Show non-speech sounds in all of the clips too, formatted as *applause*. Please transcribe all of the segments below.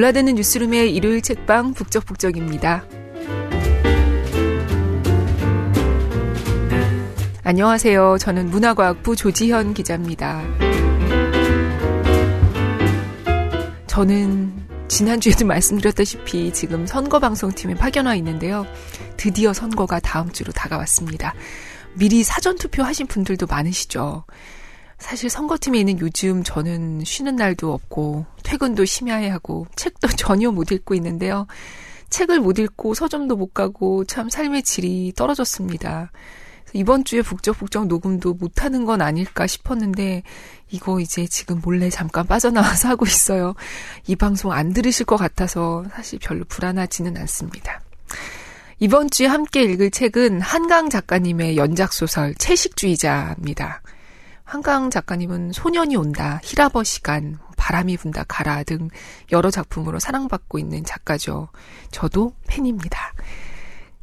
골라드는 뉴스룸의 일요일 책방 북적북적입니다. 안녕하세요. 저는 문화과학부 조지현 기자입니다. 저는 지난주에도 *laughs* 말씀드렸다시피 지금 선거방송팀에 파견와 있는데요. 드디어 선거가 다음 주로 다가왔습니다. 미리 사전투표 하신 분들도 많으시죠. 사실 선거팀에 있는 요즘 저는 쉬는 날도 없고 퇴근도 심야에 하고 책도 *laughs* 전혀 못 읽고 있는데요. 책을 못 읽고 서점도 못 가고 참 삶의 질이 떨어졌습니다. 이번 주에 북적북적 녹음도 못하는 건 아닐까 싶었는데 이거 이제 지금 몰래 잠깐 빠져나와서 하고 있어요. 이 방송 안 들으실 것 같아서 사실 별로 불안하지는 않습니다. 이번 주에 함께 읽을 책은 한강 작가님의 연작소설 채식주의자입니다. 한강 작가님은 소년이 온다, 히라버 시간, 바람이 분다, 가라 등 여러 작품으로 사랑받고 있는 작가죠. 저도 팬입니다.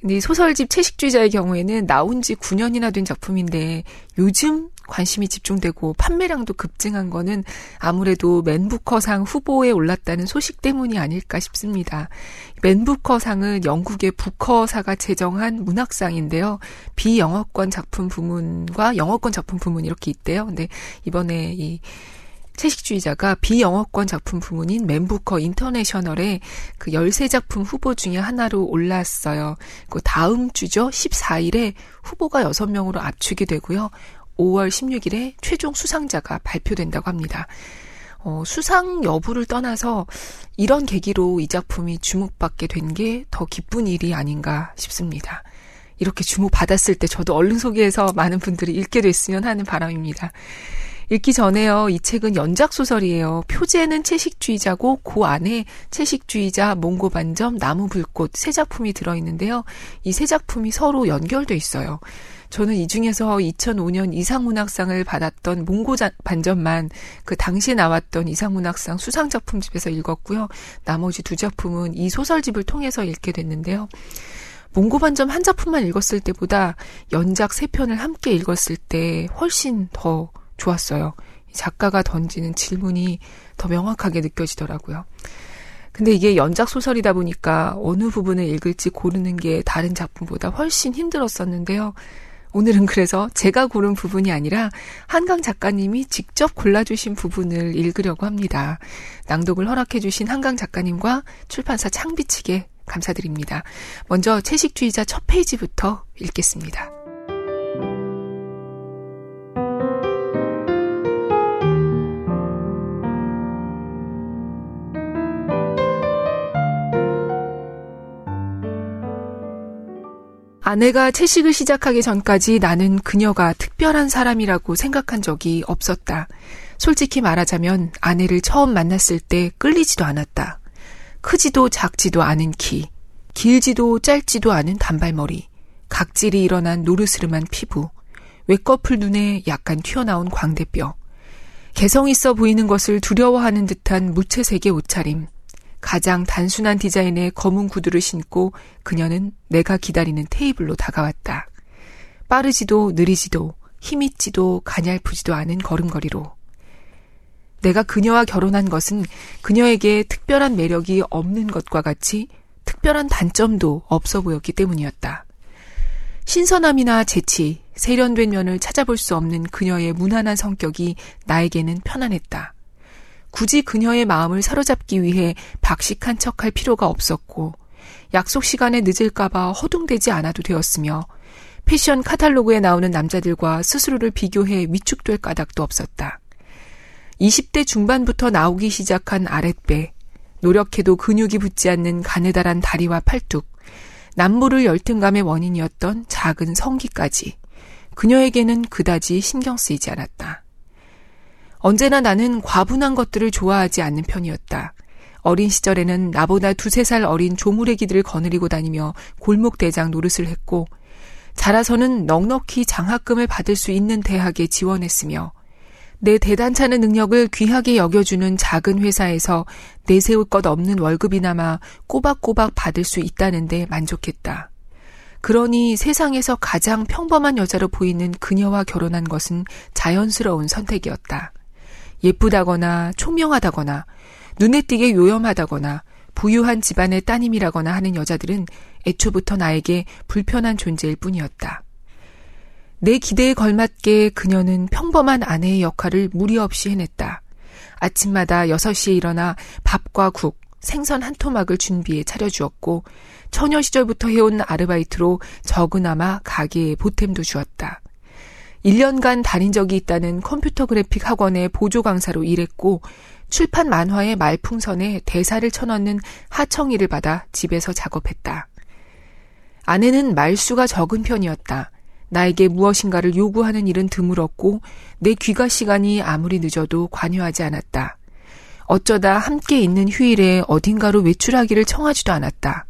근데 이 소설집 채식주의자의 경우에는 나온 지 9년이나 된 작품인데 요즘 관심이 집중되고 판매량도 급증한 거는 아무래도 맨부커상 후보에 올랐다는 소식 때문이 아닐까 싶습니다. 맨부커상은 영국의 부커사가 제정한 문학상인데요. 비영어권 작품 부문과 영어권 작품 부문 이렇게 있대요. 근데 이번에 이 채식주의자가 비영어권 작품 부문인 맨부커 인터내셔널의 그 13작품 후보 중에 하나로 올랐어요. 그 다음 주죠. 14일에 후보가 6명으로 압축이 되고요. 5월 16일에 최종 수상자가 발표된다고 합니다. 어, 수상 여부를 떠나서 이런 계기로 이 작품이 주목받게 된 게 더 기쁜 일이 아닌가 싶습니다. 이렇게 주목받았을 때 저도 얼른 소개해서 많은 분들이 읽게 됐으면 하는 바람입니다. 읽기 전에요. 이 책은 연작 소설이에요. 표제는 채식주의자고 그 안에 채식주의자, 몽고반점, 나무불꽃 세 작품이 들어 있는데요. 이 세 작품이 서로 연결돼 있어요. 저는 이 중에서 2005년 이상문학상을 받았던 몽고 반점만 그 당시에 나왔던 이상문학상 수상작품집에서 읽었고요. 나머지 두 작품은 이 소설집을 통해서 읽게 됐는데요. 몽고 반점 한 작품만 읽었을 때보다 연작 세 편을 함께 읽었을 때 훨씬 더 좋았어요. 작가가 던지는 질문이 더 명확하게 느껴지더라고요. 근데 이게 연작 소설이다 보니까 어느 부분을 읽을지 고르는 게 다른 작품보다 훨씬 힘들었었는데요. 오늘은 그래서 제가 고른 부분이 아니라 한강 작가님이 직접 골라주신 부분을 읽으려고 합니다. 낭독을 허락해주신 한강 작가님과 출판사 창비 측에 감사드립니다. 먼저 채식주의자 첫 페이지부터 읽겠습니다. 아내가 채식을 시작하기 전까지 나는 그녀가 특별한 사람이라고 생각한 적이 없었다. 솔직히 말하자면 아내를 처음 만났을 때 끌리지도 않았다. 크지도 작지도 않은 키, 길지도 짧지도 않은 단발머리, 각질이 일어난 노르스름한 피부, 외꺼풀 눈에 약간 튀어나온 광대뼈, 개성 있어 보이는 것을 두려워하는 듯한 무채색의 옷차림, 가장 단순한 디자인의 검은 구두를 신고 그녀는 내가 기다리는 테이블로 다가왔다. 빠르지도 느리지도 힘있지도 가냘프지도 않은 걸음걸이로. 내가 그녀와 결혼한 것은 그녀에게 특별한 매력이 없는 것과 같이 특별한 단점도 없어 보였기 때문이었다. 신선함이나 재치, 세련된 면을 찾아볼 수 없는 그녀의 무난한 성격이 나에게는 편안했다. 굳이 그녀의 마음을 사로잡기 위해 박식한 척할 필요가 없었고, 약속 시간에 늦을까봐 허둥대지 않아도 되었으며, 패션 카탈로그에 나오는 남자들과 스스로를 비교해 위축될 까닭도 없었다. 20대 중반부터 나오기 시작한 아랫배, 노력해도 근육이 붙지 않는 가느다란 다리와 팔뚝, 남부를 열등감의 원인이었던 작은 성기까지 그녀에게는 그다지 신경 쓰이지 않았다. 언제나 나는 과분한 것들을 좋아하지 않는 편이었다. 어린 시절에는 나보다 두세 살 어린 조무래기들을 거느리고 다니며 골목대장 노릇을 했고, 자라서는 넉넉히 장학금을 받을 수 있는 대학에 지원했으며, 내 대단찮은 능력을 귀하게 여겨주는 작은 회사에서 내세울 것 없는 월급이나마 꼬박꼬박 받을 수 있다는데 만족했다. 그러니 세상에서 가장 평범한 여자로 보이는 그녀와 결혼한 것은 자연스러운 선택이었다. 예쁘다거나 총명하다거나 눈에 띄게 요염하다거나 부유한 집안의 따님이라거나 하는 여자들은 애초부터 나에게 불편한 존재일 뿐이었다. 내 기대에 걸맞게 그녀는 평범한 아내의 역할을 무리 없이 해냈다. 아침마다 6시에 일어나 밥과 국, 생선 한 토막을 준비해 차려주었고, 처녀 시절부터 해온 아르바이트로 적은아마 가게에 보탬도 주었다. 1년간 다닌 적이 있다는 컴퓨터 그래픽 학원의 보조 강사로 일했고, 출판 만화의 말풍선에 대사를 쳐넣는 하청일을 받아 집에서 작업했다. 아내는 말수가 적은 편이었다. 나에게 무엇인가를 요구하는 일은 드물었고 내 귀가 시간이 아무리 늦어도 관여하지 않았다. 어쩌다 함께 있는 휴일에 어딘가로 외출하기를 청하지도 않았다.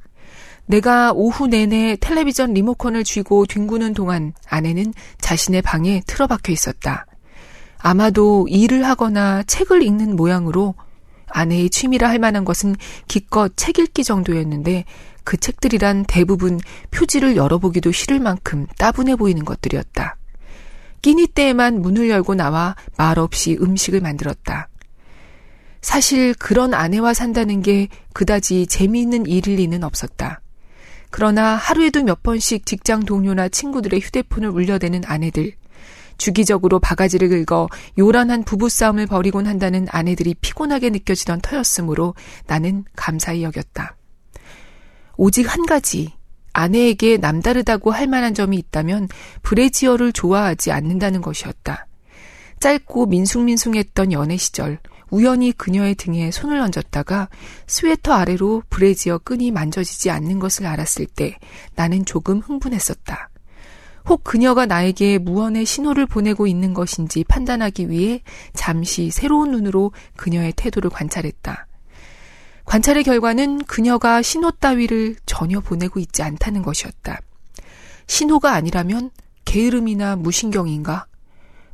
내가 오후 내내 텔레비전 리모컨을 쥐고 뒹구는 동안 아내는 자신의 방에 틀어박혀 있었다. 아마도 일을 하거나 책을 읽는 모양으로 아내의 취미라 할 만한 것은 기껏 책 읽기 정도였는데 그 책들이란 대부분 표지를 열어보기도 싫을 만큼 따분해 보이는 것들이었다. 끼니 때에만 문을 열고 나와 말없이 음식을 만들었다. 사실 그런 아내와 산다는 게 그다지 재미있는 일일 리는 없었다. 그러나 하루에도 몇 번씩 직장 동료나 친구들의 휴대폰을 울려대는 아내들, 주기적으로 바가지를 긁어 요란한 부부싸움을 벌이곤 한다는 아내들이 피곤하게 느껴지던 터였으므로 나는 감사히 여겼다. 오직 한 가지 아내에게 남다르다고 할 만한 점이 있다면 브레지어를 좋아하지 않는다는 것이었다. 짧고 민숭민숭했던 연애 시절 우연히 그녀의 등에 손을 얹었다가 스웨터 아래로 브레지어 끈이 만져지지 않는 것을 알았을 때 나는 조금 흥분했었다. 혹 그녀가 나에게 무언의 신호를 보내고 있는 것인지 판단하기 위해 잠시 새로운 눈으로 그녀의 태도를 관찰했다. 관찰의 결과는 그녀가 신호 따위를 전혀 보내고 있지 않다는 것이었다. 신호가 아니라면 게으름이나 무신경인가?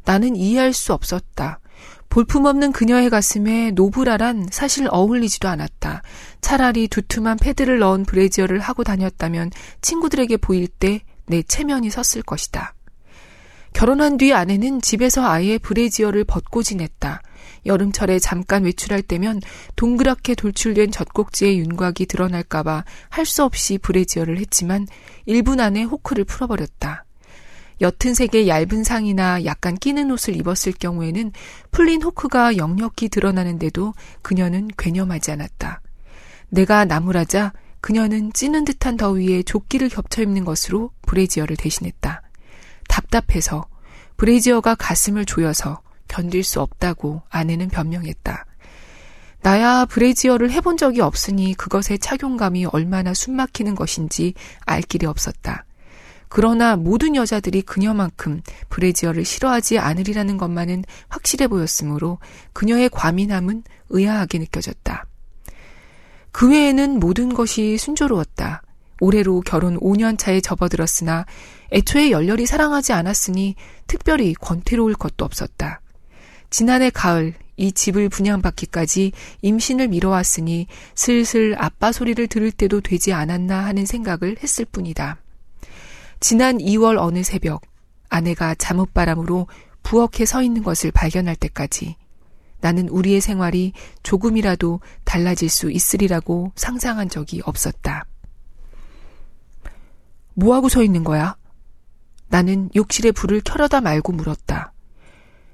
나는 이해할 수 없었다. 볼품없는 그녀의 가슴에 노브라란 사실 어울리지도 않았다. 차라리 두툼한 패드를 넣은 브래지어를 하고 다녔다면 친구들에게 보일 때 내 체면이 섰을 것이다. 결혼한 뒤 아내는 집에서 아예 브래지어를 벗고 지냈다. 여름철에 잠깐 외출할 때면 동그랗게 돌출된 젖꼭지의 윤곽이 드러날까봐 할 수 없이 브래지어를 했지만 1분 안에 호크를 풀어버렸다. 옅은 색의 얇은 상이나 약간 끼는 옷을 입었을 경우에는 풀린 호크가 역력히 드러나는데도 그녀는 괴념하지 않았다. 내가 나무라자 그녀는 찌는 듯한 더위에 조끼를 겹쳐 입는 것으로 브레지어를 대신했다. 답답해서 브레지어가 가슴을 조여서 견딜 수 없다고 아내는 변명했다. 나야 브레지어를 해본 적이 없으니 그것의 착용감이 얼마나 숨막히는 것인지 알 길이 없었다. 그러나 모든 여자들이 그녀만큼 브레지어를 싫어하지 않으리라는 것만은 확실해 보였으므로 그녀의 과민함은 의아하게 느껴졌다. 그 외에는 모든 것이 순조로웠다. 올해로 결혼 5년 차에 접어들었으나 애초에 열렬히 사랑하지 않았으니 특별히 권태로울 것도 없었다. 지난해 가을 이 집을 분양받기까지 임신을 미뤄왔으니 슬슬 아빠 소리를 들을 때도 되지 않았나 하는 생각을 했을 뿐이다. 지난 2월 어느 새벽 아내가 잠옷바람으로 부엌에 서 있는 것을 발견할 때까지 나는 우리의 생활이 조금이라도 달라질 수 있으리라고 상상한 적이 없었다. 뭐하고 서 있는 거야? 나는 욕실에 불을 켜려다 말고 물었다.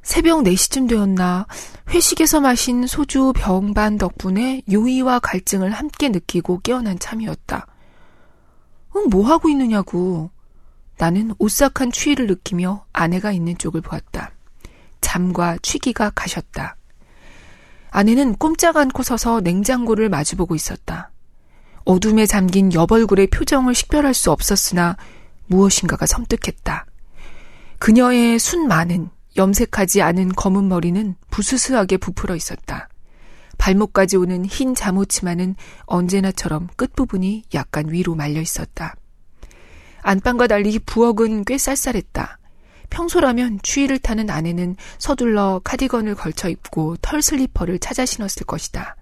새벽 4시쯤 되었나 회식에서 마신 소주 병반 덕분에 요의와 갈증을 함께 느끼고 깨어난 참이었다. 응, 뭐 하고 있느냐고. 나는 오싹한 추위를 느끼며 아내가 있는 쪽을 보았다. 잠과 취기가 가셨다. 아내는 꼼짝 않고 서서 냉장고를 마주보고 있었다. 어둠에 잠긴 여벌굴의 표정을 식별할 수 없었으나 무엇인가가 섬뜩했다. 그녀의 순 많은 염색하지 않은 검은 머리는 부스스하게 부풀어 있었다. 발목까지 오는 흰 잠옷치마는 언제나처럼 끝부분이 약간 위로 말려 있었다. 안방과 달리 부엌은 꽤 쌀쌀했다. 평소라면 추위를 타는 아내는 서둘러 카디건을 걸쳐 입고 털 슬리퍼를 찾아 신었을 것이다.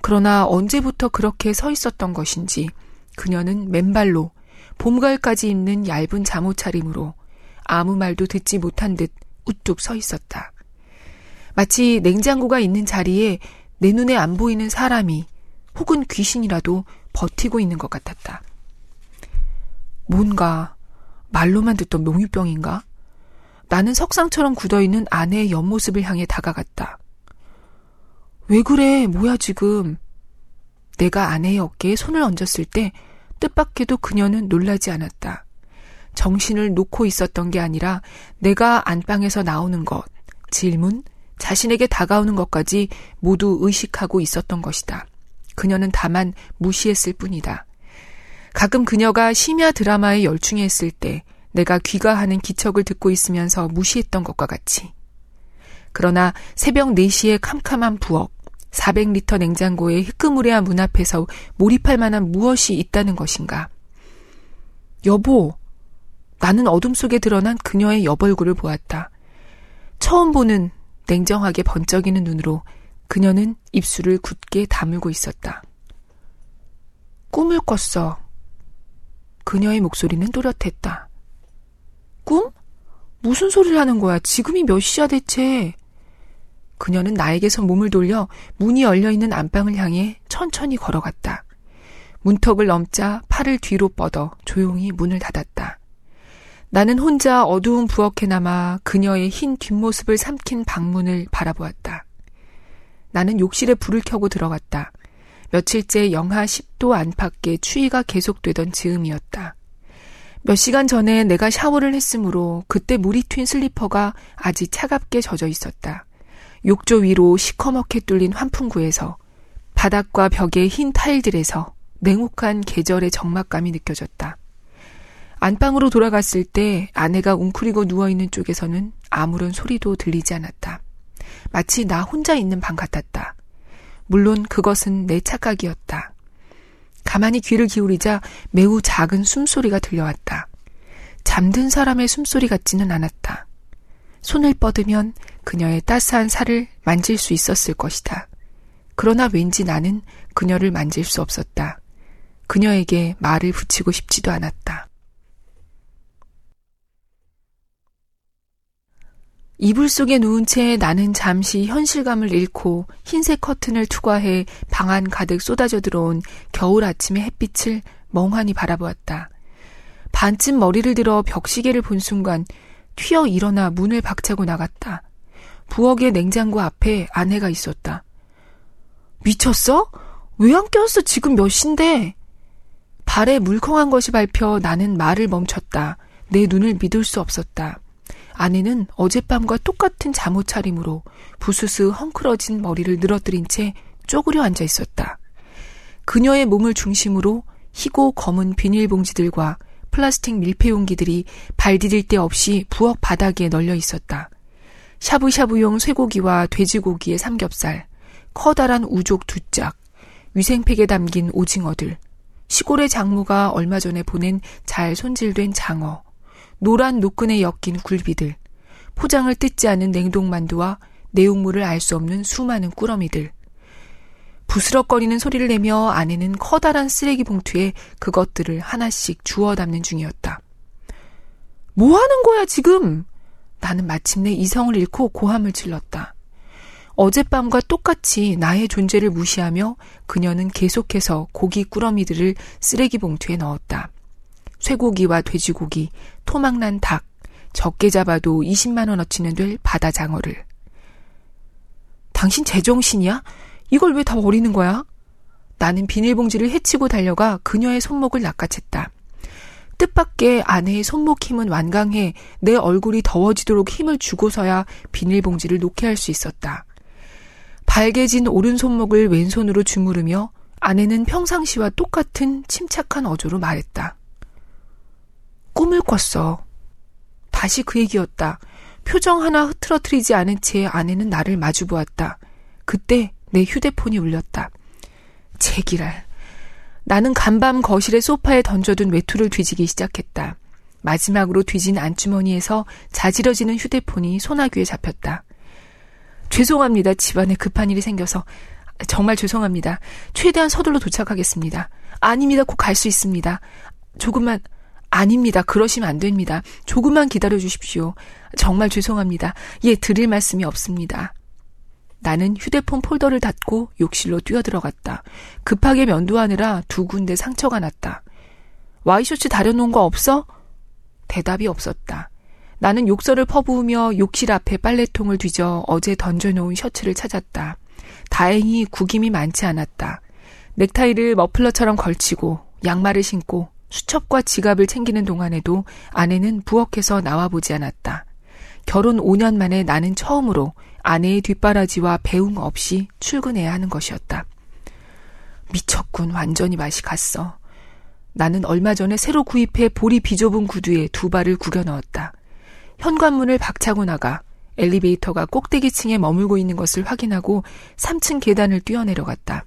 그러나 언제부터 그렇게 서 있었던 것인지 그녀는 맨발로 봄가을까지 입는 얇은 잠옷 차림으로 아무 말도 듣지 못한 듯 우뚝 서 있었다. 마치 냉장고가 있는 자리에 내 눈에 안 보이는 사람이 혹은 귀신이라도 버티고 있는 것 같았다. 뭔가 말로만 듣던 몽유병인가? 나는 석상처럼 굳어있는 아내의 옆모습을 향해 다가갔다. 왜 그래? 뭐야 지금? 내가 아내의 어깨에 손을 얹었을 때 뜻밖에도 그녀는 놀라지 않았다. 정신을 놓고 있었던 게 아니라 내가 안방에서 나오는 것, 질문, 자신에게 다가오는 것까지 모두 의식하고 있었던 것이다. 그녀는 다만 무시했을 뿐이다. 가끔 그녀가 심야 드라마에 열중했을 때 내가 귀가하는 기척을 듣고 있으면서 무시했던 것과 같이. 그러나 새벽 4시에 캄캄한 부엌, 400리터 냉장고의 희끄무레한 문 앞에서 몰입할 만한 무엇이 있다는 것인가. 여보, 나는 어둠 속에 드러난 그녀의 여벌구를 보았다. 처음 보는 냉정하게 번쩍이는 눈으로 그녀는 입술을 굳게 다물고 있었다. 꿈을 꿨어. 그녀의 목소리는 또렷했다. 꿈? 무슨 소리를 하는 거야? 지금이 몇 시야 대체? 그녀는 나에게서 몸을 돌려 문이 열려있는 안방을 향해 천천히 걸어갔다. 문턱을 넘자 팔을 뒤로 뻗어 조용히 문을 닫았다. 나는 혼자 어두운 부엌에 남아 그녀의 흰 뒷모습을 삼킨 방문을 바라보았다. 나는 욕실에 불을 켜고 들어갔다. 며칠째 영하 10도 안팎의 추위가 계속되던 즈음이었다. 몇 시간 전에 내가 샤워를 했으므로 그때 물이 튄 슬리퍼가 아직 차갑게 젖어 있었다. 욕조 위로 시커멓게 뚫린 환풍구에서 바닥과 벽의 흰 타일들에서 냉혹한 계절의 적막감이 느껴졌다. 안방으로 돌아갔을 때 아내가 웅크리고 누워있는 쪽에서는 아무런 소리도 들리지 않았다. 마치 나 혼자 있는 방 같았다. 물론 그것은 내 착각이었다. 가만히 귀를 기울이자 매우 작은 숨소리가 들려왔다. 잠든 사람의 숨소리 같지는 않았다. 손을 뻗으면 그녀의 따스한 살을 만질 수 있었을 것이다. 그러나 왠지 나는 그녀를 만질 수 없었다. 그녀에게 말을 붙이고 싶지도 않았다. 이불 속에 누운 채 나는 잠시 현실감을 잃고 흰색 커튼을 투과해 방 안 가득 쏟아져 들어온 겨울 아침의 햇빛을 멍하니 바라보았다. 반쯤 머리를 들어 벽시계를 본 순간 튀어 일어나 문을 박차고 나갔다. 부엌의 냉장고 앞에 아내가 있었다. 미쳤어? 왜안 깨웠어? 지금 몇 시인데? 발에 물컹한 것이 밟혀 나는 말을 멈췄다. 내 눈을 믿을 수 없었다. 아내는 어젯밤과 똑같은 잠옷 차림으로 부스스 헝클어진 머리를 늘어뜨린 채 쪼그려 앉아 있었다. 그녀의 몸을 중심으로 희고 검은 비닐봉지들과 플라스틱 밀폐용기들이 발 디딜 데 없이 부엌 바닥에 널려 있었다. 샤브샤브용 쇠고기와 돼지고기의 삼겹살, 커다란 우족 두 짝, 위생팩에 담긴 오징어들, 시골의 장모가 얼마 전에 보낸 잘 손질된 장어, 노란 노끈에 엮인 굴비들, 포장을 뜯지 않은 냉동만두와 내용물을 알 수 없는 수많은 꾸러미들. 부스럭거리는 소리를 내며 아내는 커다란 쓰레기 봉투에 그것들을 하나씩 주워 담는 중이었다. 뭐 하는 거야, 지금? 나는 마침내 이성을 잃고 고함을 질렀다. 어젯밤과 똑같이 나의 존재를 무시하며 그녀는 계속해서 고기 꾸러미들을 쓰레기 봉투에 넣었다. 쇠고기와 돼지고기, 토막난 닭, 적게 잡아도 20만원어치는 될 바다 장어를. 당신 제정신이야? 이걸 왜 다 버리는 거야? 나는 비닐봉지를 해치고 달려가 그녀의 손목을 낚아챘다. 뜻밖의 아내의 손목 힘은 완강해 내 얼굴이 더워지도록 힘을 주고서야 비닐봉지를 놓게 할 수 있었다. 발개진 오른손목을 왼손으로 주무르며 아내는 평상시와 똑같은 침착한 어조로 말했다. 꿈을 꿨어. 다시 그 얘기였다. 표정 하나 흐트러뜨리지 않은 채 아내는 나를 마주 보았다. 그때 내 휴대폰이 울렸다. 제기랄. 나는 간밤 거실의 소파에 던져둔 외투를 뒤지기 시작했다. 마지막으로 뒤진 안주머니에서 자지러지는 휴대폰이 소나귀에 잡혔다. 죄송합니다. 집안에 급한 일이 생겨서. 정말 죄송합니다. 최대한 서둘러 도착하겠습니다. 아닙니다. 곧 갈 수 있습니다. 조금만, 아닙니다. 그러시면 안 됩니다. 조금만 기다려 주십시오. 정말 죄송합니다. 예, 드릴 말씀이 없습니다. 나는 휴대폰 폴더를 닫고 욕실로 뛰어들어갔다. 급하게 면도하느라 두 군데 상처가 났다. 와이셔츠 다려놓은 거 없어? 대답이 없었다. 나는 욕설을 퍼부으며 욕실 앞에 빨래통을 뒤져 어제 던져놓은 셔츠를 찾았다. 다행히 구김이 많지 않았다. 넥타이를 머플러처럼 걸치고 양말을 신고 수첩과 지갑을 챙기는 동안에도 아내는 부엌에서 나와보지 않았다. 결혼 5년 만에 나는 처음으로 아내의 뒷바라지와 배웅 없이 출근해야 하는 것이었다. 미쳤군. 완전히 맛이 갔어. 나는 얼마 전에 새로 구입해 볼이 비좁은 구두에 두 발을 구겨 넣었다. 현관문을 박차고 나가 엘리베이터가 꼭대기층에 머물고 있는 것을 확인하고 3층 계단을 뛰어내려갔다.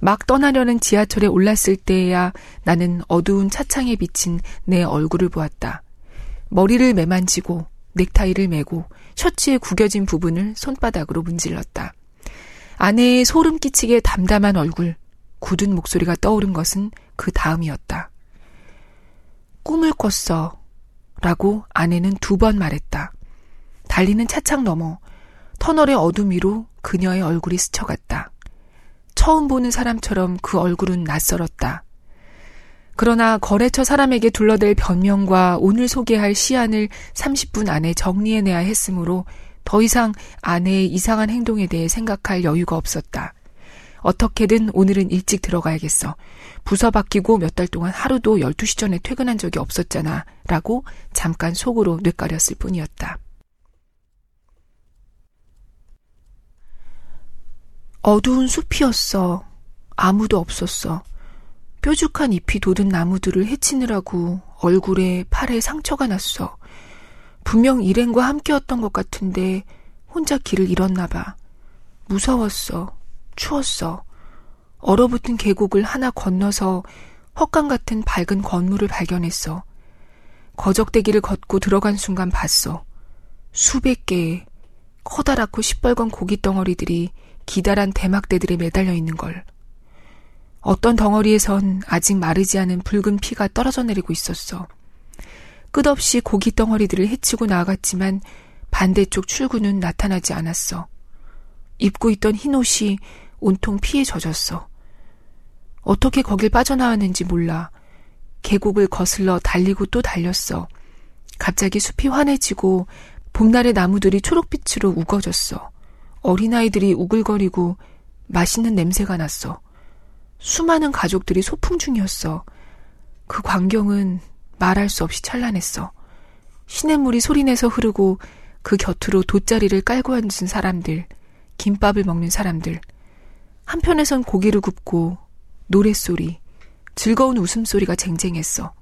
막 떠나려는 지하철에 올랐을 때에야 나는 어두운 차창에 비친 내 얼굴을 보았다. 머리를 매만지고 넥타이를 메고 셔츠의 구겨진 부분을 손바닥으로 문질렀다. 아내의 소름 끼치게 담담한 얼굴, 굳은 목소리가 떠오른 것은 그 다음이었다. 꿈을 꿨어. 라고 아내는 두 번 말했다. 달리는 차창 너머 터널의 어둠 위로 그녀의 얼굴이 스쳐갔다. 처음 보는 사람처럼 그 얼굴은 낯설었다. 그러나 거래처 사람에게 둘러댈 변명과 오늘 소개할 시안을 30분 안에 정리해내야 했으므로 더 이상 아내의 이상한 행동에 대해 생각할 여유가 없었다. 어떻게든 오늘은 일찍 들어가야겠어. 부서 바뀌고 몇 달 동안 하루도 12시 전에 퇴근한 적이 없었잖아. 라고 잠깐 속으로 뇌까렸을 뿐이었다. 어두운 숲이었어. 아무도 없었어. 뾰족한 잎이 돋은 나무들을 해치느라고 얼굴에 팔에 상처가 났어. 분명 일행과 함께였던 것 같은데 혼자 길을 잃었나 봐. 무서웠어. 추웠어. 얼어붙은 계곡을 하나 건너서 헛강 같은 밝은 건물을 발견했어. 거적대기를 걷고 들어간 순간 봤어. 수백 개의 커다랗고 시뻘건 고기 덩어리들이 기다란 대막대들에 매달려 있는 걸. 어떤 덩어리에선 아직 마르지 않은 붉은 피가 떨어져 내리고 있었어. 끝없이 고기 덩어리들을 해치고 나아갔지만 반대쪽 출구는 나타나지 않았어. 입고 있던 흰 옷이 온통 피에 젖었어. 어떻게 거길 빠져나왔는지 몰라. 계곡을 거슬러 달리고 또 달렸어. 갑자기 숲이 환해지고 봄날의 나무들이 초록빛으로 우거졌어. 어린아이들이 우글거리고 맛있는 냄새가 났어. 수많은 가족들이 소풍 중이었어. 그 광경은 말할 수 없이 찬란했어. 시냇물이 소리내서 흐르고 그 곁으로 돗자리를 깔고 앉은 사람들, 김밥을 먹는 사람들, 한편에선 고기를 굽고 노랫소리, 즐거운 웃음소리가 쟁쟁했어.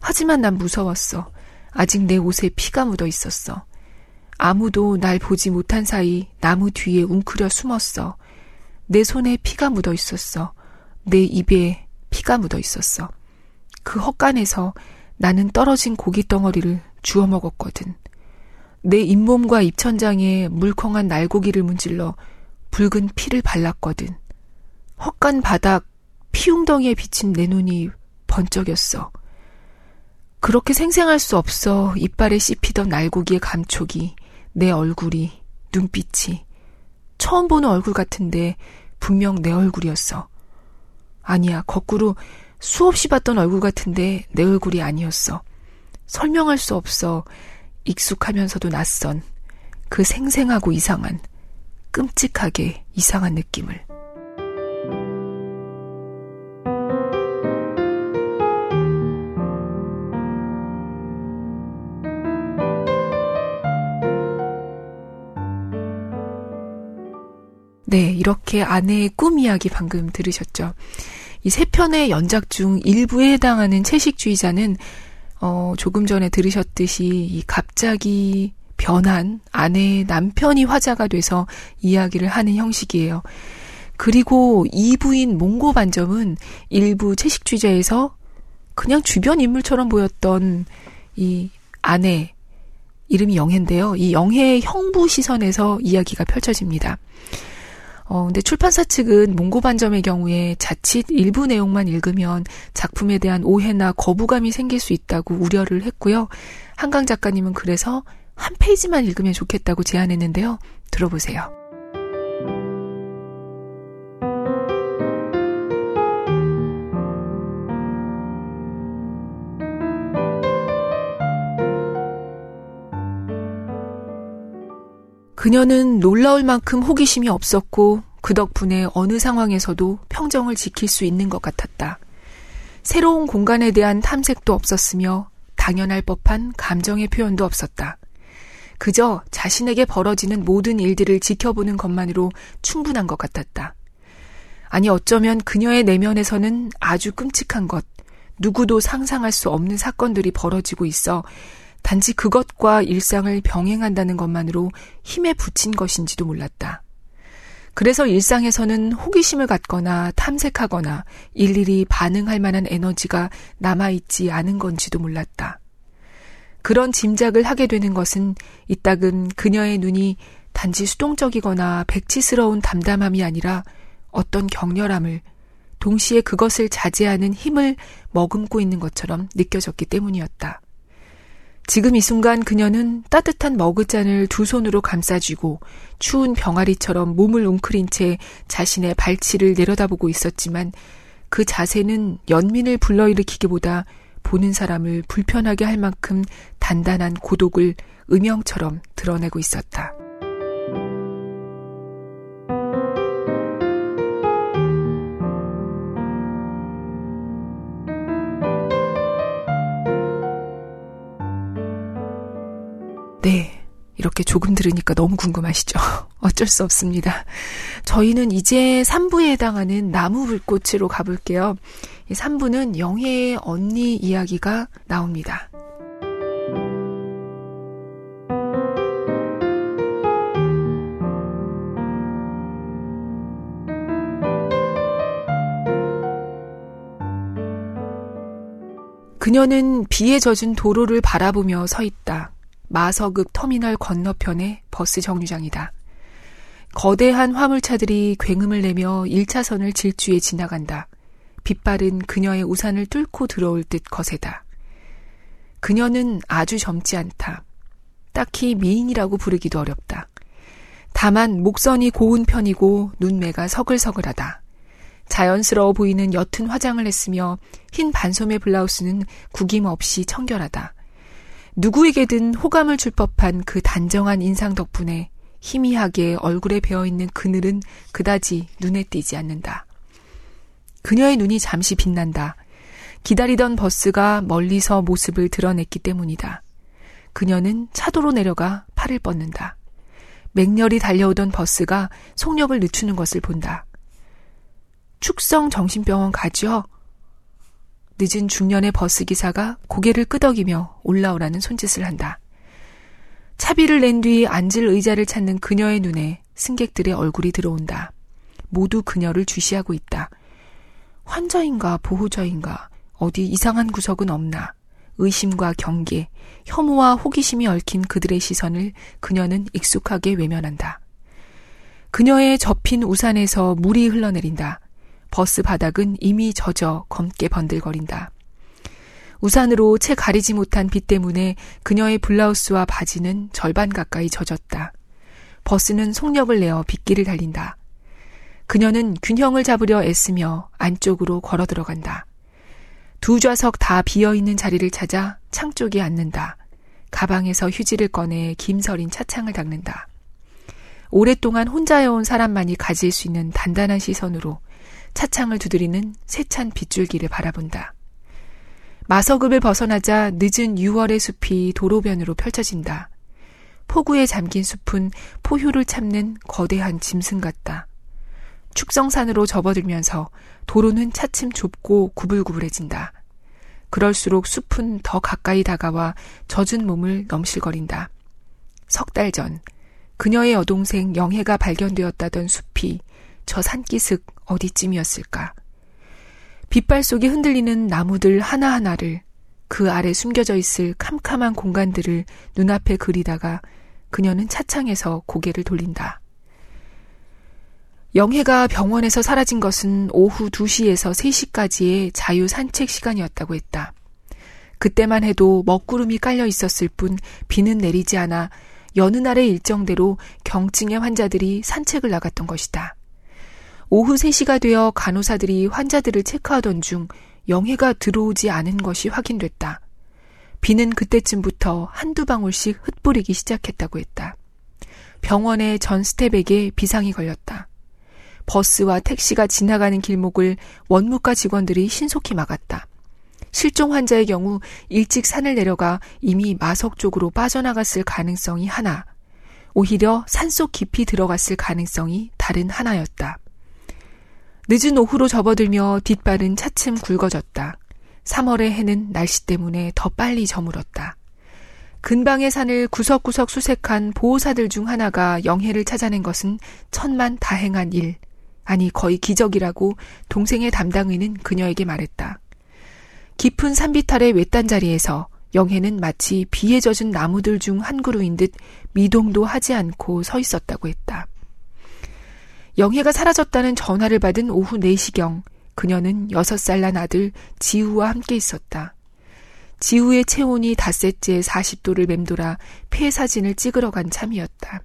하지만 난 무서웠어. 아직 내 옷에 피가 묻어 있었어. 아무도 날 보지 못한 사이 나무 뒤에 웅크려 숨었어. 내 손에 피가 묻어 있었어. 내 입에 피가 묻어 있었어. 그 헛간에서 나는 떨어진 고기 덩어리를 주워 먹었거든. 내 잇몸과 입천장에 물컹한 날고기를 문질러 붉은 피를 발랐거든. 헛간 바닥 피웅덩이에 비친 내 눈이 번쩍였어. 그렇게 생생할 수 없어 이빨에 씹히던 날고기의 감촉이 내 얼굴이 눈빛이 처음 보는 얼굴 같은데 분명 내 얼굴이었어. 아니야, 거꾸로 수없이 봤던 얼굴 같은데 내 얼굴이 아니었어. 설명할 수 없어 익숙하면서도 낯선 그 생생하고 이상한 끔찍하게 이상한 느낌을. 네, 이렇게 아내의 꿈 이야기 방금 들으셨죠. 이 세 편의 연작 중 일부에 해당하는 채식주의자는 어, 조금 전에 들으셨듯이 이 갑자기 변한 아내의 남편이 화자가 돼서 이야기를 하는 형식이에요. 그리고 이 부인 몽고 반점은 일부 채식주의자에서 그냥 주변 인물처럼 보였던 이 아내 이름이 영혜인데요. 이 영혜의 형부 시선에서 이야기가 펼쳐집니다. 어, 근데 출판사 측은 몽고반점의 경우에 자칫 일부 내용만 읽으면 작품에 대한 오해나 거부감이 생길 수 있다고 우려를 했고요. 한강 작가님은 그래서 한 페이지만 읽으면 좋겠다고 제안했는데요. 들어보세요. 그녀는 놀라울 만큼 호기심이 없었고 그 덕분에 어느 상황에서도 평정을 지킬 수 있는 것 같았다. 새로운 공간에 대한 탐색도 없었으며 당연할 법한 감정의 표현도 없었다. 그저 자신에게 벌어지는 모든 일들을 지켜보는 것만으로 충분한 것 같았다. 아니 어쩌면 그녀의 내면에서는 아주 끔찍한 것, 누구도 상상할 수 없는 사건들이 벌어지고 있어 단지 그것과 일상을 병행한다는 것만으로 힘에 붙인 것인지도 몰랐다. 그래서 일상에서는 호기심을 갖거나 탐색하거나 일일이 반응할 만한 에너지가 남아있지 않은 건지도 몰랐다. 그런 짐작을 하게 되는 것은 이따금 그녀의 눈이 단지 수동적이거나 백치스러운 담담함이 아니라 어떤 격렬함을 동시에 그것을 자제하는 힘을 머금고 있는 것처럼 느껴졌기 때문이었다. 지금 이 순간 그녀는 따뜻한 머그잔을 두 손으로 감싸쥐고 추운 병아리처럼 몸을 웅크린 채 자신의 발치를 내려다보고 있었지만 그 자세는 연민을 불러일으키기보다 보는 사람을 불편하게 할 만큼 단단한 고독을 음영처럼 드러내고 있었다. 네. 이렇게 조금 들으니까 너무 궁금하시죠? *laughs* 어쩔 수 없습니다. 저희는 이제 3부에 해당하는 나무 불꽃으로 가볼게요. 이 3부는 영혜의 언니 이야기가 나옵니다. 그녀는 비에 젖은 도로를 바라보며 서 있다. 마서급 터미널 건너편의 버스 정류장이다. 거대한 화물차들이 굉음을 내며 1차선을 질주해 지나간다. 빛바른 그녀의 우산을 뚫고 들어올 듯 거세다. 그녀는 아주 젊지 않다. 딱히 미인이라고 부르기도 어렵다. 다만 목선이 고운 편이고 눈매가 서글서글하다. 자연스러워 보이는 옅은 화장을 했으며 흰 반소매 블라우스는 구김 없이 청결하다. 누구에게든 호감을 줄 법한 그 단정한 인상 덕분에 희미하게 얼굴에 배어있는 그늘은 그다지 눈에 띄지 않는다. 그녀의 눈이 잠시 빛난다. 기다리던 버스가 멀리서 모습을 드러냈기 때문이다. 그녀는 차도로 내려가 팔을 뻗는다. 맹렬히 달려오던 버스가 속력을 늦추는 것을 본다. 축성 정신병원 가죠? 늦은 중년의 버스 기사가 고개를 끄덕이며 올라오라는 손짓을 한다. 차비를 낸 뒤 앉을 의자를 찾는 그녀의 눈에 승객들의 얼굴이 들어온다. 모두 그녀를 주시하고 있다. 환자인가 보호자인가 어디 이상한 구석은 없나. 의심과 경계, 혐오와 호기심이 얽힌 그들의 시선을 그녀는 익숙하게 외면한다. 그녀의 접힌 우산에서 물이 흘러내린다. 버스 바닥은 이미 젖어 검게 번들거린다. 우산으로 채 가리지 못한 빛 때문에 그녀의 블라우스와 바지는 절반 가까이 젖었다. 버스는 속력을 내어 빗길을 달린다. 그녀는 균형을 잡으려 애쓰며 안쪽으로 걸어 들어간다. 두 좌석 다 비어 있는 자리를 찾아 창 쪽에 앉는다. 가방에서 휴지를 꺼내 김서린 차창을 닦는다. 오랫동안 혼자여온 사람만이 가질 수 있는 단단한 시선으로 차창을 두드리는 세찬 빗줄기를 바라본다. 마서급을 벗어나자 늦은 6월의 숲이 도로변으로 펼쳐진다. 폭우에 잠긴 숲은 포효를 참는 거대한 짐승 같다. 축성산으로 접어들면서 도로는 차츰 좁고 구불구불해진다. 그럴수록 숲은 더 가까이 다가와 젖은 몸을 넘실거린다. 석 달 전, 그녀의 여동생 영혜가 발견되었다던 숲이 저 산기슭 어디쯤이었을까? 빛발 속에 흔들리는 나무들 하나하나를 그 아래 숨겨져 있을 캄캄한 공간들을 눈앞에 그리다가 그녀는 차창에서 고개를 돌린다. 영혜가 병원에서 사라진 것은 오후 2시에서 3시까지의 자유 산책 시간이었다고 했다. 그때만 해도 먹구름이 깔려 있었을 뿐 비는 내리지 않아 여느 날의 일정대로 경증의 환자들이 산책을 나갔던 것이다. 오후 3시가 되어 간호사들이 환자들을 체크하던 중 영해가 들어오지 않은 것이 확인됐다. 비는 그때쯤부터 한두 방울씩 흩뿌리기 시작했다고 했다. 병원의 전 스텝에게 비상이 걸렸다. 버스와 택시가 지나가는 길목을 원무과 직원들이 신속히 막았다. 실종 환자의 경우 일찍 산을 내려가 이미 마석 쪽으로 빠져나갔을 가능성이 하나, 오히려 산속 깊이 들어갔을 가능성이 다른 하나였다. 늦은 오후로 접어들며 뒷발은 차츰 굵어졌다. 3월의 해는 날씨 때문에 더 빨리 저물었다. 근방의 산을 구석구석 수색한 보호사들 중 하나가 영해를 찾아낸 것은 천만 다행한 일, 아니 거의 기적이라고 동생의 담당의는 그녀에게 말했다. 깊은 산비탈의 외딴 자리에서 영해는 마치 비에 젖은 나무들 중 한 그루인 듯 미동도 하지 않고 서 있었다고 했다. 영해가 사라졌다는 전화를 받은 오후 4시경 그녀는 6살 난 아들 지우와 함께 있었다. 지우의 체온이 닷새째 40도를 맴돌아 폐 사진을 찍으러 간 참이었다.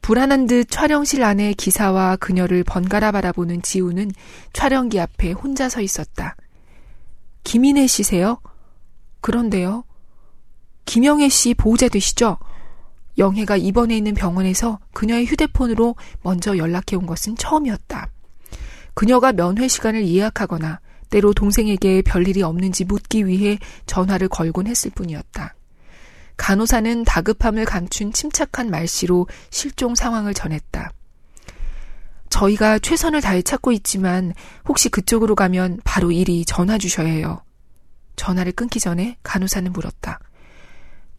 불안한 듯 촬영실 안에 기사와 그녀를 번갈아 바라보는 지우는 촬영기 앞에 혼자 서 있었다. 김인혜 씨세요? 그런데요. 김영애 씨 보호자 되시죠? 영혜가 입원해 있는 병원에서 그녀의 휴대폰으로 먼저 연락해 온 것은 처음이었다. 그녀가 면회 시간을 예약하거나 때로 동생에게 별일이 없는지 묻기 위해 전화를 걸곤 했을 뿐이었다. 간호사는 다급함을 감춘 침착한 말씨로 실종 상황을 전했다. 저희가 최선을 다해 찾고 있지만 혹시 그쪽으로 가면 바로 이리 전화 주셔야 해요. 전화를 끊기 전에 간호사는 물었다.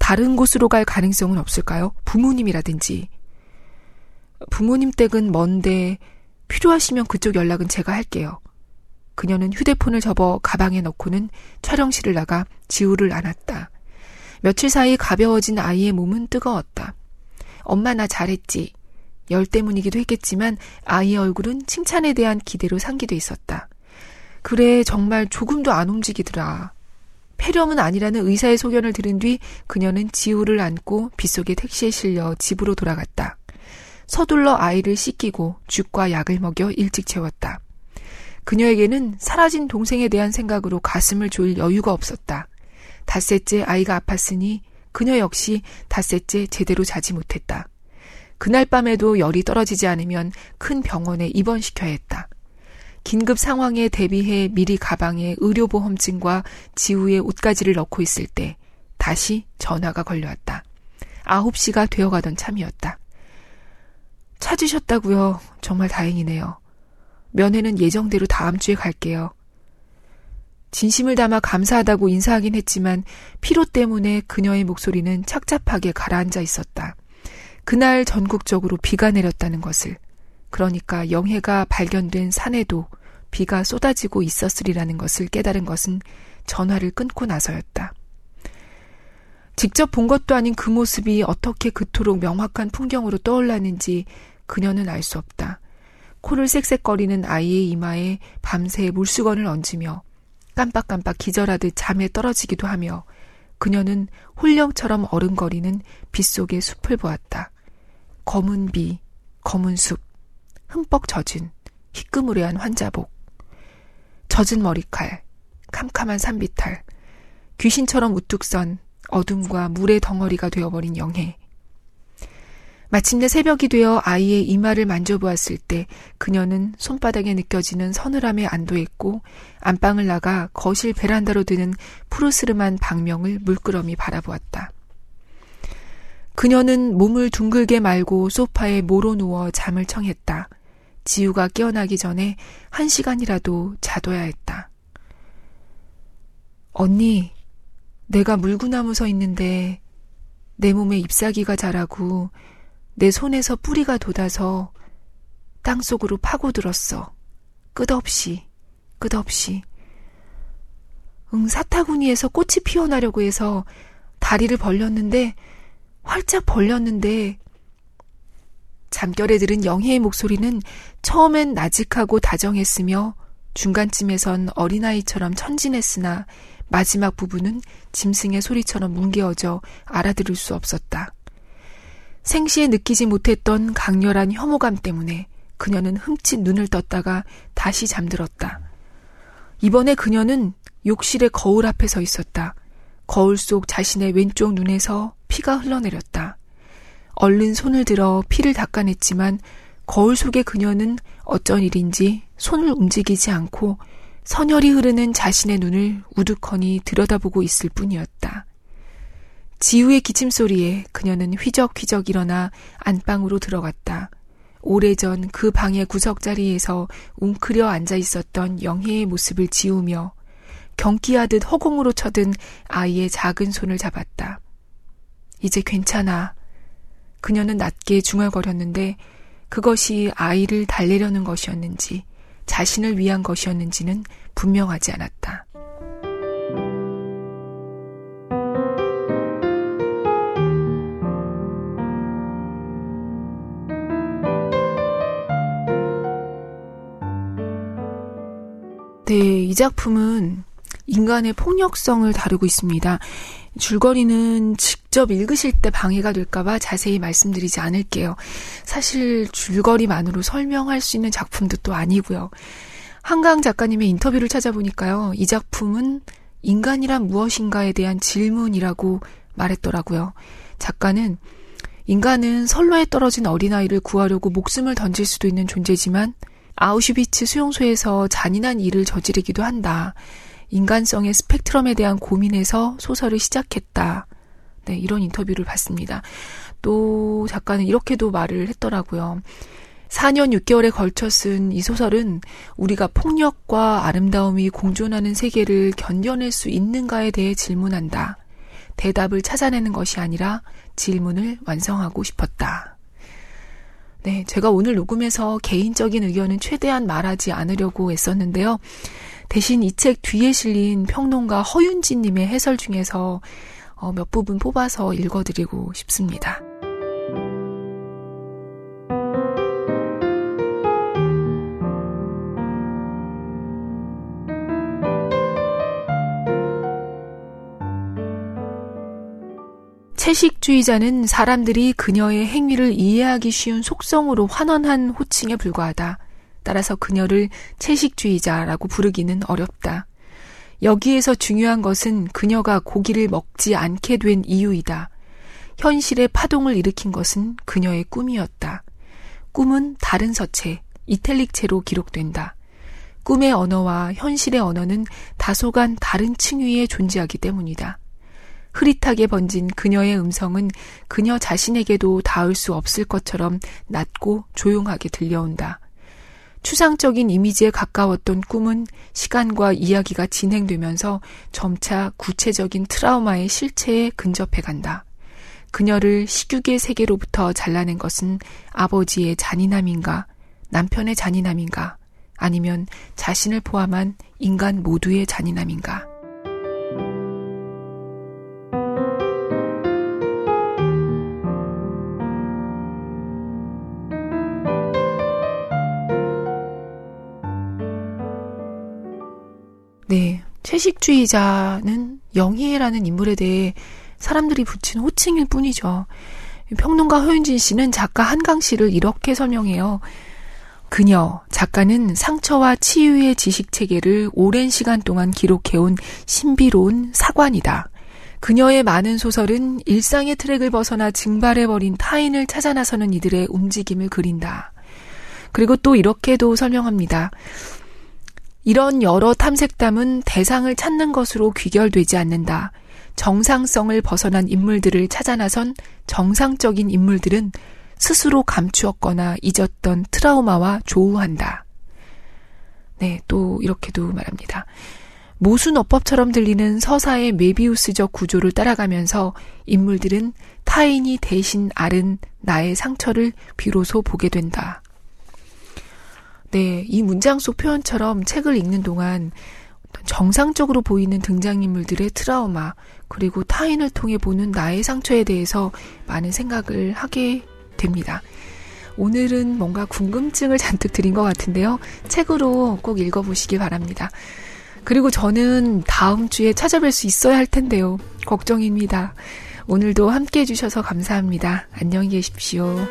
다른 곳으로 갈 가능성은 없을까요? 부모님이라든지. 부모님 댁은 먼데 필요하시면 그쪽 연락은 제가 할게요. 그녀는 휴대폰을 접어 가방에 넣고는 촬영실을 나가 지우를 안았다. 며칠 사이 가벼워진 아이의 몸은 뜨거웠다. 엄마 나 잘했지. 열 때문이기도 했겠지만 아이의 얼굴은 칭찬에 대한 기대로 상기돼 있었다. 그래, 정말 조금도 안 움직이더라. 폐렴은 아니라는 의사의 소견을 들은 뒤 그녀는 지우를 안고 빗속의 택시에 실려 집으로 돌아갔다. 서둘러 아이를 씻기고 죽과 약을 먹여 일찍 채웠다. 그녀에게는 사라진 동생에 대한 생각으로 가슴을 조일 여유가 없었다. 닷새째 아이가 아팠으니 그녀 역시 닷새째 제대로 자지 못했다. 그날 밤에도 열이 떨어지지 않으면 큰 병원에 입원시켜야 했다. 긴급 상황에 대비해 미리 가방에 의료보험증과 지우의 옷가지를 넣고 있을 때 다시 전화가 걸려왔다. 9시가 되어가던 참이었다. 찾으셨다고요. 정말 다행이네요. 면회는 예정대로 다음 주에 갈게요. 진심을 담아 감사하다고 인사하긴 했지만 피로 때문에 그녀의 목소리는 착잡하게 가라앉아 있었다. 그날 전국적으로 비가 내렸다는 것을, 그러니까 영해가 발견된 산에도 비가 쏟아지고 있었으리라는 것을 깨달은 것은 전화를 끊고 나서였다. 직접 본 것도 아닌 그 모습이 어떻게 그토록 명확한 풍경으로 떠올랐는지 그녀는 알 수 없다. 코를 쌕쌕거리는 아이의 이마에 밤새 물수건을 얹으며 깜빡깜빡 기절하듯 잠에 떨어지기도 하며 그녀는 홀령처럼 어른거리는 빗속의 숲을 보았다. 검은 비, 검은 숲, 흠뻑 젖은 희끄무레한 환자복, 젖은 머리칼, 캄캄한 산비탈, 귀신처럼 우뚝 선 어둠과 물의 덩어리가 되어버린 영해. 마침내 새벽이 되어 아이의 이마를 만져보았을 때 그녀는 손바닥에 느껴지는 서늘함에 안도했고 안방을 나가 거실 베란다로 드는 푸르스름한 방명을 물끄러미 바라보았다. 그녀는 몸을 둥글게 말고 소파에 모로 누워 잠을 청했다. 지우가 깨어나기 전에 한 시간이라도 자둬야 했다. 언니, 내가 물구나무 서 있는데 내 몸에 잎사귀가 자라고 내 손에서 뿌리가 돋아서 땅 속으로 파고들었어. 끝없이, 끝없이. 응, 사타구니에서 꽃이 피어나려고 해서 다리를 벌렸는데, 활짝 벌렸는데, 잠결에 들은 영희의 목소리는 처음엔 나직하고 다정했으며 중간쯤에선 어린아이처럼 천진했으나 마지막 부분은 짐승의 소리처럼 뭉개어져 알아들을 수 없었다. 생시에 느끼지 못했던 강렬한 혐오감 때문에 그녀는 흠칫 눈을 떴다가 다시 잠들었다. 이번에 그녀는 욕실의 거울 앞에 서 있었다. 거울 속 자신의 왼쪽 눈에서 피가 흘러내렸다. 얼른 손을 들어 피를 닦아냈지만 거울 속의 그녀는 어쩐 일인지 손을 움직이지 않고 선혈이 흐르는 자신의 눈을 우두커니 들여다보고 있을 뿐이었다. 지우의 기침 소리에 그녀는 휘적휘적 일어나 안방으로 들어갔다. 오래전 그 방의 구석자리에서 웅크려 앉아 있었던 영희의 모습을 지우며 경기하듯 허공으로 쳐든 아이의 작은 손을 잡았다. 이제 괜찮아. 그녀는 낮게 중얼거렸는데 그것이 아이를 달래려는 것이었는지 자신을 위한 것이었는지는 분명하지 않았다. 네, 이 작품은 인간의 폭력성을 다루고 있습니다. 줄거리는 직접 읽으실 때 방해가 될까봐 자세히 말씀드리지 않을게요. 사실 줄거리만으로 설명할 수 있는 작품도 또 아니고요. 한강 작가님의 인터뷰를 찾아보니까요. 이 작품은 인간이란 무엇인가에 대한 질문이라고 말했더라고요. 작가는 인간은 선로에 떨어진 어린아이를 구하려고 목숨을 던질 수도 있는 존재지만 아우슈비츠 수용소에서 잔인한 일을 저지르기도 한다. 인간성의 스펙트럼에 대한 고민에서 소설을 시작했다. 네, 이런 인터뷰를 봤습니다. 또 작가는 이렇게도 말을 했더라고요. 4년 6개월에 걸쳐 쓴 이 소설은 우리가 폭력과 아름다움이 공존하는 세계를 견뎌낼 수 있는가에 대해 질문한다. 대답을 찾아내는 것이 아니라 질문을 완성하고 싶었다. 네, 제가 오늘 녹음해서 개인적인 의견은 최대한 말하지 않으려고 했었는데요. 대신 이 책 뒤에 실린 평론가 허윤지님의 해설 중에서 어, 몇 부분 뽑아서 읽어드리고 싶습니다. 채식주의자는 사람들이 그녀의 행위를 이해하기 쉬운 속성으로 환원한 호칭에 불과하다. 따라서 그녀를 채식주의자라고 부르기는 어렵다. 여기에서 중요한 것은 그녀가 고기를 먹지 않게 된 이유이다. 현실의 파동을 일으킨 것은 그녀의 꿈이었다. 꿈은 다른 서체, 이텔릭체로 기록된다. 꿈의 언어와 현실의 언어는 다소간 다른 층위에 존재하기 때문이다. 흐릿하게 번진 그녀의 음성은 그녀 자신에게도 닿을 수 없을 것처럼 낮고 조용하게 들려온다. 추상적인 이미지에 가까웠던 꿈은 시간과 이야기가 진행되면서 점차 구체적인 트라우마의 실체에 근접해 간다. 그녀를 식욕의 세계로부터 잘라낸 것은 아버지의 잔인함인가, 남편의 잔인함인가, 아니면 자신을 포함한 인간 모두의 잔인함인가. 채식주의자는 영희라는 인물에 대해 사람들이 붙인 호칭일 뿐이죠. 평론가 허윤진 씨는 작가 한강 씨를 이렇게 설명해요. 그녀, 작가는 상처와 치유의 지식 체계를 오랜 시간 동안 기록해온 신비로운 사관이다. 그녀의 많은 소설은 일상의 트랙을 벗어나 증발해버린 타인을 찾아 나서는 이들의 움직임을 그린다. 그리고 또 이렇게도 설명합니다. 이런 여러 탐색담은 대상을 찾는 것으로 귀결되지 않는다. 정상성을 벗어난 인물들을 찾아 나선 정상적인 인물들은 스스로 감추었거나 잊었던 트라우마와 조우한다. 네, 또 이렇게도 말합니다. 모순 어법처럼 들리는 서사의 메비우스적 구조를 따라가면서 인물들은 타인이 대신 앓은 나의 상처를 비로소 보게 된다. 네, 이 문장 속 표현처럼 책을 읽는 동안 정상적으로 보이는 등장인물들의 트라우마, 그리고 타인을 통해 보는 나의 상처에 대해서 많은 생각을 하게 됩니다. 오늘은 뭔가 궁금증을 *laughs* 잔뜩 드린 것 같은데요. 책으로 꼭 읽어보시기 바랍니다. 그리고 저는 다음 주에 찾아뵐 수 있어야 할 텐데요. 걱정입니다. 오늘도 함께 해주셔서 감사합니다. 안녕히 계십시오.